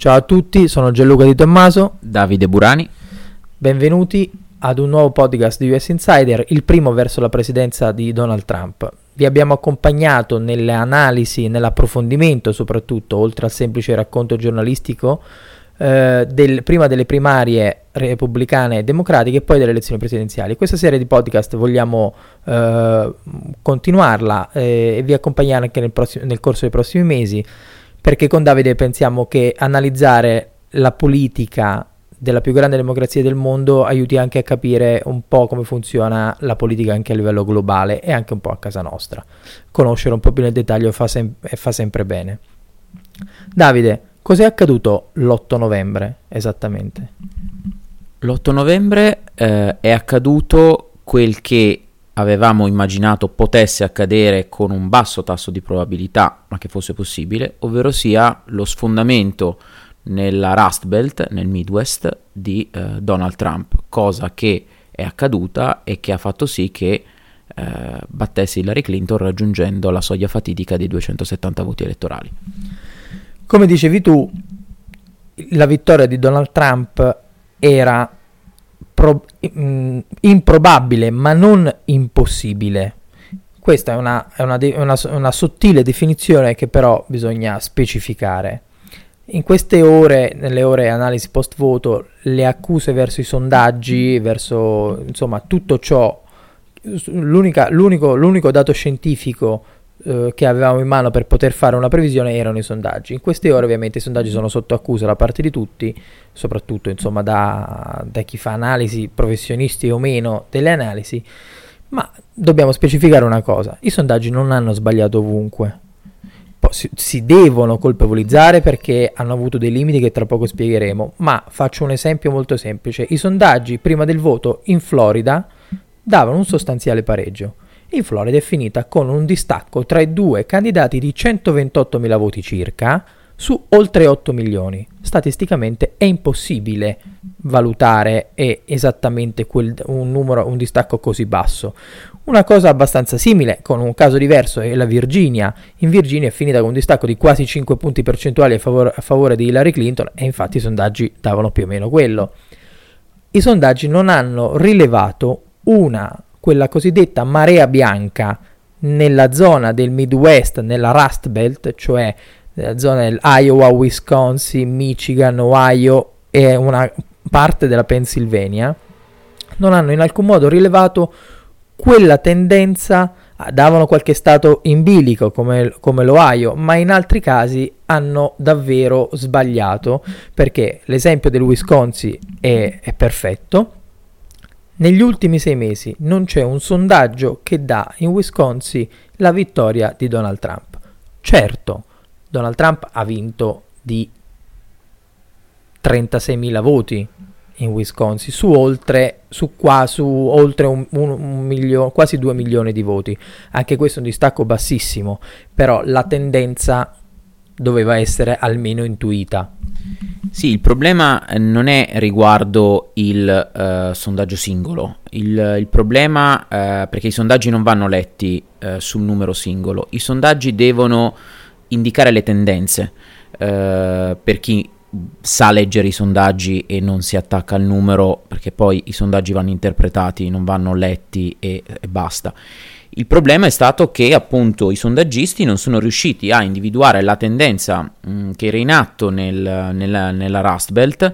Ciao a tutti, sono Gianluca Di Tommaso, Davide Burani. Benvenuti ad un nuovo podcast di US Insider, il primo verso la presidenza di Donald Trump. Vi abbiamo accompagnato nelle analisi, nell'approfondimento soprattutto, oltre al semplice racconto giornalistico, eh, del, prima delle primarie repubblicane e democratiche e poi delle elezioni presidenziali. Questa serie di podcast vogliamo eh, continuarla eh, e vi accompagnare anche nel, prossimo, nel corso dei prossimi mesi perché con Davide pensiamo che analizzare la politica della più grande democrazia del mondo aiuti anche a capire un po' come funziona la politica anche a livello globale e anche un po' a casa nostra. Conoscere un po' più nel dettaglio fa, sem- fa sempre bene. Davide, cos'è accaduto l'8 novembre esattamente? L'8 novembre eh, è accaduto quel che avevamo immaginato potesse accadere con un basso tasso di probabilità, ma che fosse possibile, ovvero sia lo sfondamento nella Rust Belt, nel Midwest, di eh, Donald Trump, cosa che è accaduta e che ha fatto sì che eh, battesse Hillary Clinton raggiungendo la soglia fatidica dei 270 voti elettorali. Come dicevi tu, la vittoria di Donald Trump era pro- mm, improbabile, ma non impossibile. Questa è, una, è una, de- una, una sottile definizione che però bisogna specificare. In queste ore, nelle ore analisi post voto, le accuse verso i sondaggi, verso insomma tutto ciò, l'unico, l'unico dato scientifico eh, che avevamo in mano per poter fare una previsione erano i sondaggi. In queste ore ovviamente i sondaggi sono sotto accusa da parte di tutti, soprattutto insomma da, da chi fa analisi, professionisti o meno delle analisi, ma dobbiamo specificare una cosa, i sondaggi non hanno sbagliato ovunque. Si, si, devono colpevolizzare perché hanno avuto dei limiti che tra poco spiegheremo, ma faccio un esempio molto semplice. I sondaggi prima del voto in Florida davano un sostanziale pareggio in Florida è finita con un distacco tra i due candidati di 128.000 voti circa su oltre 8 milioni. Statisticamente è impossibile valutare esattamente quel, un numero, un distacco così basso. Una cosa abbastanza simile, con un caso diverso, è la Virginia. In Virginia è finita con un distacco di quasi 5 punti percentuali a favore, a favore di Hillary Clinton e infatti i sondaggi davano più o meno quello. I sondaggi non hanno rilevato una quella cosiddetta marea bianca nella zona del Midwest, nella Rust Belt, cioè nella zona dell'Iowa, Wisconsin, Michigan, Ohio e una parte della Pennsylvania, non hanno in alcun modo rilevato quella tendenza, ah, davano qualche stato in bilico come, come l'Ohio, ma in altri casi hanno davvero sbagliato perché l'esempio del Wisconsin è, è perfetto, negli ultimi sei mesi non c'è un sondaggio che dà in Wisconsin la vittoria di Donald Trump. Certo, Donald Trump ha vinto di 36.000 voti in Wisconsin su oltre, su qua, su oltre un, un, un milione, quasi 2 milioni di voti. Anche questo è un distacco bassissimo, però la tendenza doveva essere almeno intuita. Sì, il problema eh, non è riguardo il uh, sondaggio singolo, il, il problema, uh, perché i sondaggi non vanno letti uh, sul numero singolo, i sondaggi devono indicare le tendenze, per chi sa leggere i sondaggi e non si attacca al numero, perché poi i sondaggi vanno interpretati, non vanno letti e, e basta. Il problema è stato che appunto i sondaggisti non sono riusciti a individuare la tendenza mh, mm, che era in atto nel, nella, nella Rust Belt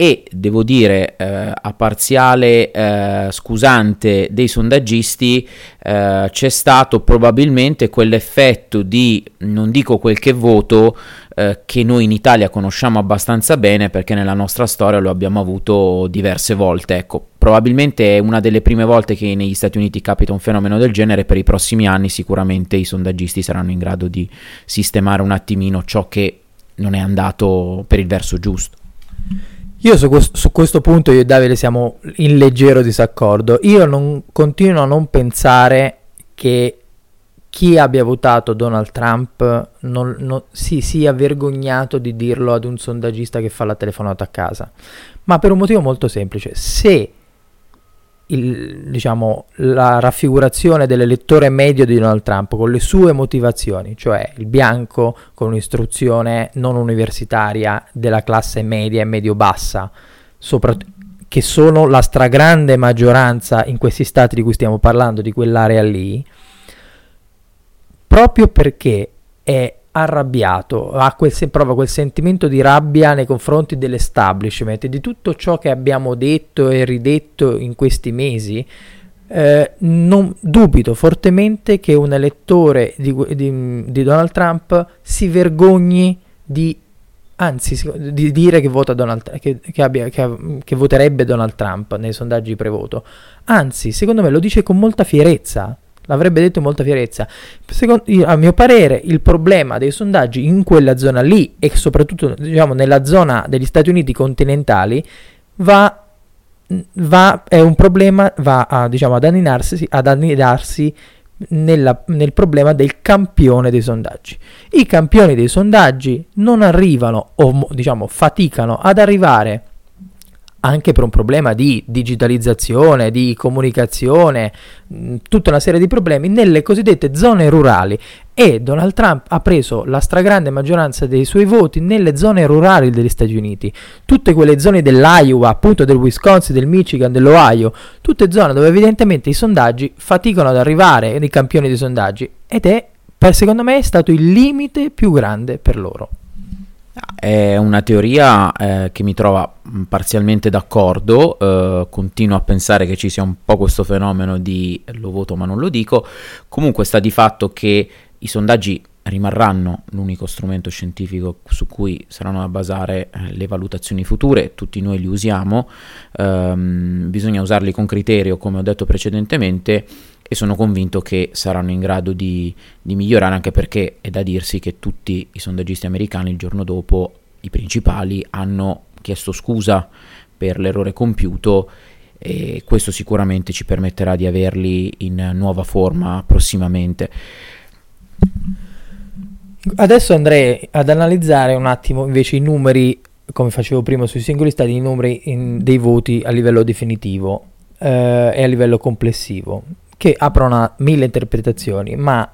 e devo dire eh, a parziale eh, scusante dei sondaggisti eh, c'è stato probabilmente quell'effetto di non dico quel che voto eh, che noi in Italia conosciamo abbastanza bene perché nella nostra storia lo abbiamo avuto diverse volte ecco probabilmente è una delle prime volte che negli Stati Uniti capita un fenomeno del genere per i prossimi anni sicuramente i sondaggisti saranno in grado di sistemare un attimino ciò che non è andato per il verso giusto io su, questo, su questo punto io e Davide siamo in leggero disaccordo. Io non, continuo a non pensare che chi abbia votato Donald Trump non, non, si sia vergognato di dirlo ad un sondaggista che fa la telefonata a casa. Ma per un motivo molto semplice. Se il, diciamo, la raffigurazione dell'elettore medio di Donald Trump con le sue motivazioni, cioè il bianco con un'istruzione non universitaria della classe media e medio-bassa, soprattutto che sono la stragrande maggioranza in questi stati di cui stiamo parlando, di quell'area lì, proprio perché è arrabbiato, ha quel, prova quel sentimento di rabbia nei confronti dell'establishment. Di tutto ciò che abbiamo detto e ridetto in questi mesi, eh, non dubito fortemente che un elettore di, di, di Donald Trump si vergogni di anzi di dire che, vota Donald, che, che, abbia, che, voterebbe Donald Trump nei sondaggi prevoto, anzi secondo me lo dice con molta fierezza, l'avrebbe detto molta fierezza. Secondo, a mio parere il problema dei sondaggi in quella zona lì e soprattutto diciamo, nella zona degli Stati Uniti continentali va, va è un problema, va a, diciamo, ad annidarsi, ad annidarsi nella, nel problema del campione dei sondaggi. I campioni dei sondaggi non arrivano o diciamo faticano ad arrivare anche per un problema di digitalizzazione, di comunicazione, mh, tutta una serie di problemi nelle cosiddette zone rurali. E Donald Trump ha preso la stragrande maggioranza dei suoi voti nelle zone rurali degli Stati Uniti, tutte quelle zone dell'Iowa, appunto del Wisconsin, del Michigan, dell'Ohio, tutte zone dove evidentemente i sondaggi faticano ad arrivare, i campioni dei sondaggi, ed è, per, secondo me, stato il limite più grande per loro. È una teoria eh, che mi trova parzialmente d'accordo, eh, continuo a pensare che ci sia un po' questo fenomeno di lo voto ma non lo dico, comunque sta di fatto che i sondaggi rimarranno l'unico strumento scientifico su cui saranno a basare eh, le valutazioni future, tutti noi li usiamo, ehm, bisogna usarli con criterio come ho detto precedentemente e sono convinto che saranno in grado di, di, migliorare anche perché è da dirsi che tutti i sondaggisti americani il giorno dopo, i principali, hanno chiesto scusa per l'errore compiuto e questo sicuramente ci permetterà di averli in nuova forma prossimamente. Adesso andrei ad analizzare un attimo invece i numeri, come facevo prima sui singoli stati, i numeri in, dei voti a livello definitivo eh, e a livello complessivo che aprono mille interpretazioni, ma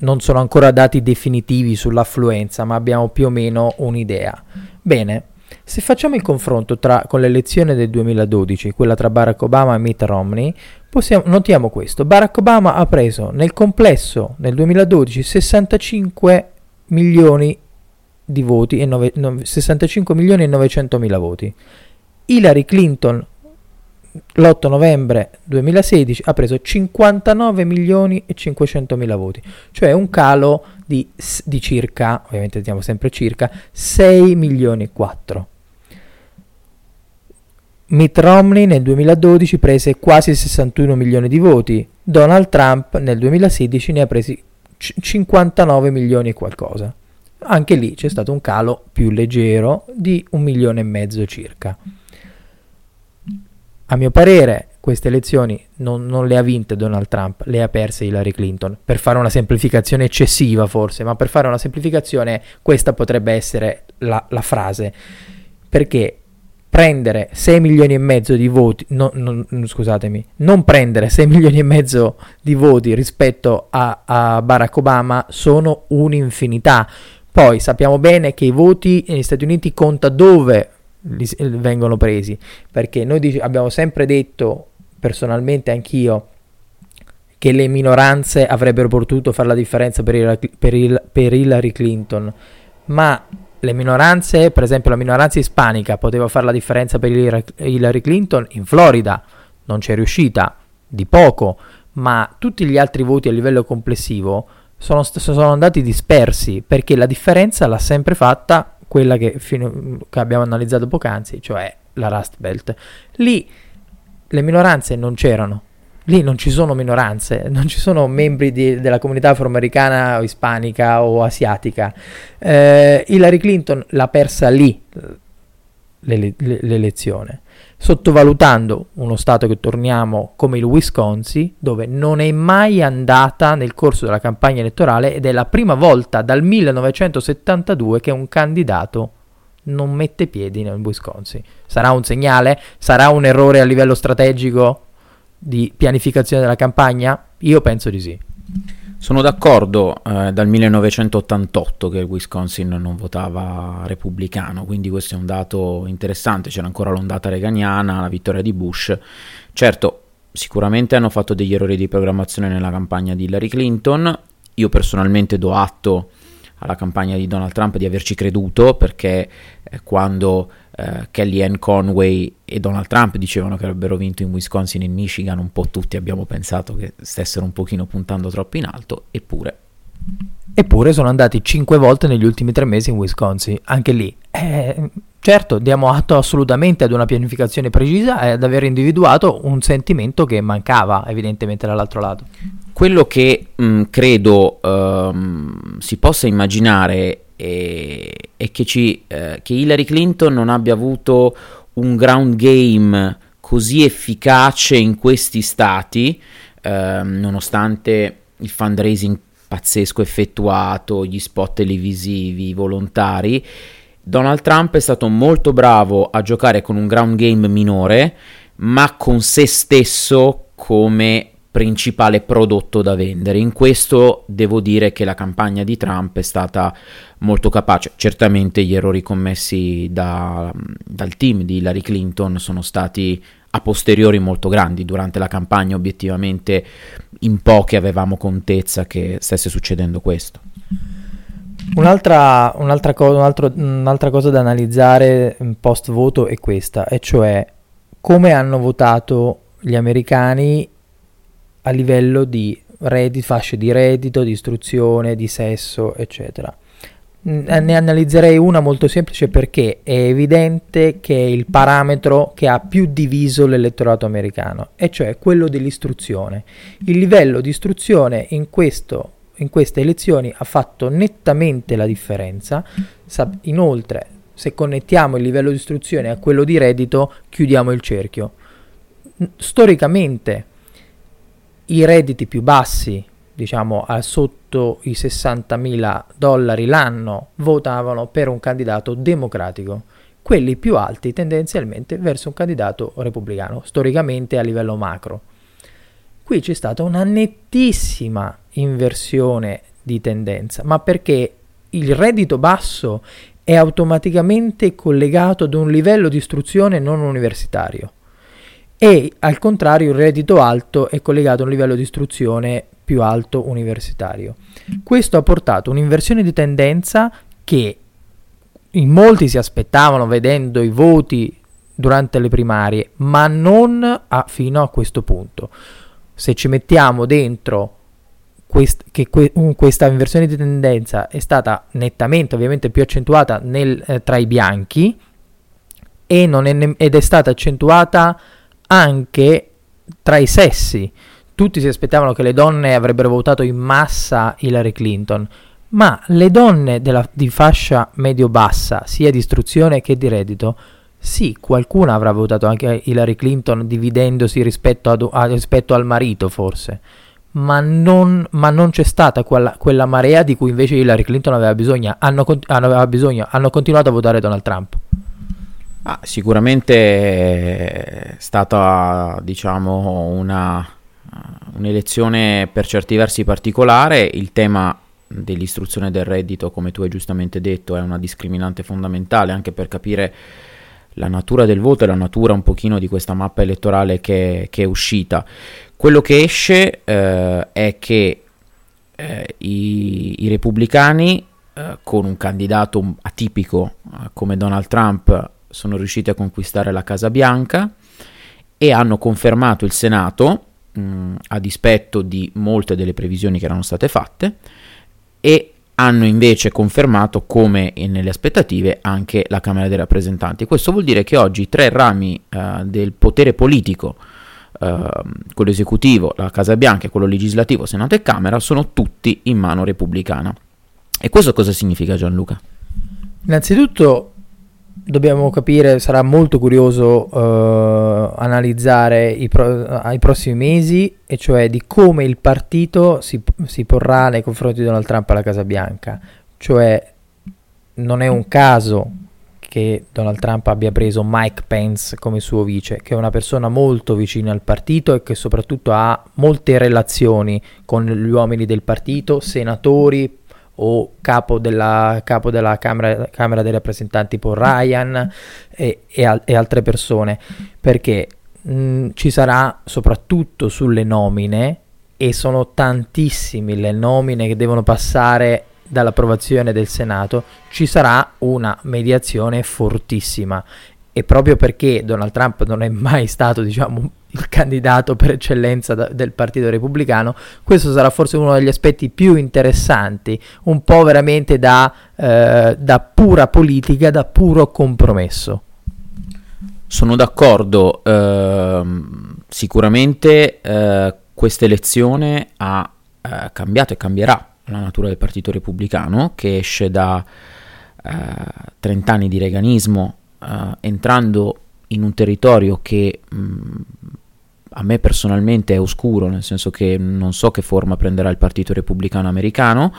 non sono ancora dati definitivi sull'affluenza, ma abbiamo più o meno un'idea. Bene, se facciamo il confronto tra, con l'elezione del 2012, quella tra Barack Obama e Mitt Romney, possiamo, notiamo questo. Barack Obama ha preso nel complesso nel 2012 65 milioni di voti e nove, no, 65 milioni e 900 mila voti. Hillary Clinton l'8 novembre 2016 ha preso 59 milioni e 500 mila voti, cioè un calo di, di circa, ovviamente diciamo sempre circa, 6 milioni e 4. Mitt Romney nel 2012 prese quasi 61 milioni di voti, Donald Trump nel 2016 ne ha presi 59 milioni e qualcosa. Anche lì c'è stato un calo più leggero di un milione e mezzo circa. A mio parere queste elezioni non, non, le ha vinte Donald Trump, le ha perse Hillary Clinton. Per fare una semplificazione eccessiva forse, ma per fare una semplificazione questa potrebbe essere la, la frase. Perché prendere 6 milioni e mezzo di voti, no, no, scusatemi, non prendere 6 milioni e mezzo di voti rispetto a, a Barack Obama sono un'infinità. Poi sappiamo bene che i voti negli Stati Uniti conta dove li, vengono presi, perché noi dic- abbiamo sempre detto, personalmente anch'io, che le minoranze avrebbero potuto fare la differenza per, il, per, il, per Hillary Clinton, ma le minoranze, per esempio la minoranza ispanica, poteva fare la differenza per Hillary Clinton in Florida, non c'è riuscita, di poco, ma tutti gli altri voti a livello complessivo sono, sono andati dispersi perché la differenza l'ha sempre fatta quella che, fino, che abbiamo analizzato poc'anzi, cioè la Rust Belt. Lì le minoranze non c'erano, lì non ci sono minoranze, non ci sono membri di, della comunità afroamericana o ispanica o asiatica. Eh, Hillary Clinton l'ha persa lì l'elezione sottovalutando uno stato che torniamo come il Wisconsin, dove non è mai andata nel corso della campagna elettorale ed è la prima volta dal 1972 che un candidato non mette piedi nel Wisconsin. Sarà un segnale? Sarà un errore a livello strategico di pianificazione della campagna? Io penso di sì. Sono d'accordo eh, dal 1988 che il Wisconsin non votava repubblicano, quindi questo è un dato interessante, c'era ancora l'ondata reganiana, la vittoria di Bush. Certo, sicuramente hanno fatto degli errori di programmazione nella campagna di Hillary Clinton, io personalmente do atto alla campagna di Donald Trump di averci creduto perché eh, quando eh, Kellyanne Conway e Donald Trump dicevano che avrebbero vinto in Wisconsin e in Michigan, un po' tutti abbiamo pensato che stessero un pochino puntando troppo in alto, eppure. Eppure sono andati cinque volte negli ultimi tre mesi in Wisconsin, anche lì. Eh, certo, diamo atto assolutamente ad una pianificazione precisa e ad aver individuato un sentimento che mancava evidentemente dall'altro lato. Quello che mh, credo um, si possa immaginare e, e che, ci, eh, che Hillary Clinton non abbia avuto un ground game così efficace in questi stati, eh, nonostante il fundraising pazzesco effettuato, gli spot televisivi, i volontari, Donald Trump è stato molto bravo a giocare con un ground game minore, ma con se stesso come principale prodotto da vendere. In questo devo dire che la campagna di Trump è stata molto capace. Certamente gli errori commessi da, dal team di Hillary Clinton sono stati a posteriori molto grandi. Durante la campagna obiettivamente in pochi avevamo contezza che stesse succedendo questo. Un'altra, un'altra, co- altro, un'altra cosa da analizzare post voto è questa, e cioè come hanno votato gli americani a livello di reddito, fasce di reddito, di istruzione, di sesso, eccetera. Eh, ne analizzerei una molto semplice perché è evidente che è il parametro che ha più diviso l'elettorato americano, e cioè quello dell'istruzione. Il livello di istruzione in, questo, in queste elezioni ha fatto nettamente la differenza. Inoltre, se connettiamo il livello di istruzione a quello di reddito, chiudiamo il cerchio. Storicamente, i redditi più bassi, diciamo sotto i 60.000 dollari l'anno, votavano per un candidato democratico, quelli più alti tendenzialmente verso un candidato repubblicano, storicamente a livello macro. Qui c'è stata una nettissima inversione di tendenza, ma perché il reddito basso è automaticamente collegato ad un livello di istruzione non universitario e al contrario il reddito alto è collegato a un livello di istruzione più alto universitario. Questo ha portato un'inversione di tendenza che in molti si aspettavano vedendo i voti durante le primarie, ma non a, fino a questo punto. Se ci mettiamo dentro quest, che que, um, questa inversione di tendenza è stata nettamente ovviamente più accentuata nel, eh, tra i bianchi e è ne- ed è stata accentuata anche tra i sessi. Tutti si aspettavano che le donne avrebbero votato in massa Hillary Clinton, ma le donne della, di fascia medio-bassa, sia di istruzione che di reddito, sì, qualcuna avrà votato anche Hillary Clinton dividendosi rispetto, ad, a, rispetto al marito, forse, ma non, ma non c'è stata quella, quella, marea di cui invece Hillary Clinton aveva bisogno. Hanno, aveva bisogno. hanno continuato a votare Donald Trump. Ah, sicuramente è stata, diciamo, una, un'elezione per certi versi particolare. Il tema dell'istruzione del reddito, come tu hai giustamente detto, è una discriminante fondamentale anche per capire la natura del voto e la natura un pochino di questa mappa elettorale che, che è uscita. Quello che esce eh, è che eh, i, i, repubblicani, eh, con un candidato atipico eh, come Donald Trump, sono riusciti a conquistare la Casa Bianca e hanno confermato il Senato mh, a dispetto di molte delle previsioni che erano state fatte e hanno invece confermato come nelle aspettative anche la Camera dei rappresentanti. Questo vuol dire che oggi i tre rami uh, del potere politico, uh, quello esecutivo, la Casa Bianca e quello legislativo, Senato e Camera, sono tutti in mano repubblicana. E questo cosa significa Gianluca? Innanzitutto dobbiamo capire, sarà molto curioso uh, analizzare i, pro- ai prossimi mesi, e cioè di come il partito si, si, porrà nei confronti di Donald Trump alla Casa Bianca. Cioè, non è un caso che Donald Trump abbia preso Mike Pence come suo vice, che è una persona molto vicina al partito e che soprattutto ha molte relazioni con gli uomini del partito, senatori o capo della, capo della Camera, Camera, dei rappresentanti Paul Ryan e, e, al, e altre persone, perché mh, ci sarà soprattutto sulle nomine e sono tantissime le nomine che devono passare dall'approvazione del Senato, ci sarà una mediazione fortissima. E proprio perché Donald Trump non è mai stato, diciamo, il candidato per eccellenza da, del Partito Repubblicano, questo sarà forse uno degli aspetti più interessanti, un po' veramente da, eh, da pura politica, da puro compromesso. Sono d'accordo, eh, sicuramente eh, questa elezione ha eh, cambiato e cambierà la natura del Partito Repubblicano, che esce da uh, eh, 30 anni di reganismo, entrando in un territorio che mh, mm, a me personalmente è oscuro, nel senso che non so che forma prenderà il Partito Repubblicano Americano.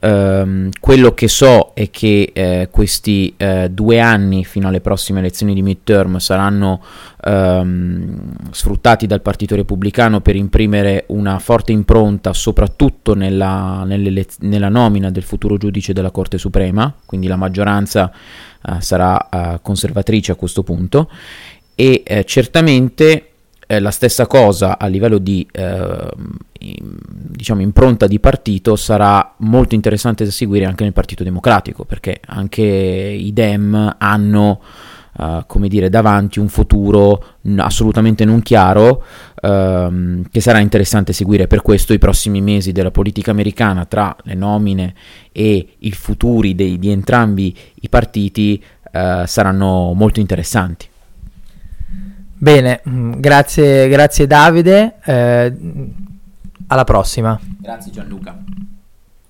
Um, quello che so è che eh, questi eh, due anni fino alle prossime elezioni di midterm saranno um, sfruttati dal Partito Repubblicano per imprimere una forte impronta soprattutto nella, nella nomina del futuro giudice della Corte Suprema, quindi la maggioranza uh, sarà uh, conservatrice a questo punto e uh, certamente la stessa cosa a livello di diciamo impronta di partito sarà molto interessante da seguire anche nel Partito Democratico perché anche i Dem hanno uh, come dire, davanti un futuro assolutamente non chiaro uh, che sarà interessante seguire per questo i prossimi mesi della politica americana tra le nomine e i futuri dei, di entrambi i partiti uh, saranno molto interessanti. Bene, mm, grazie, grazie Davide, eh, alla prossima. Grazie Gianluca.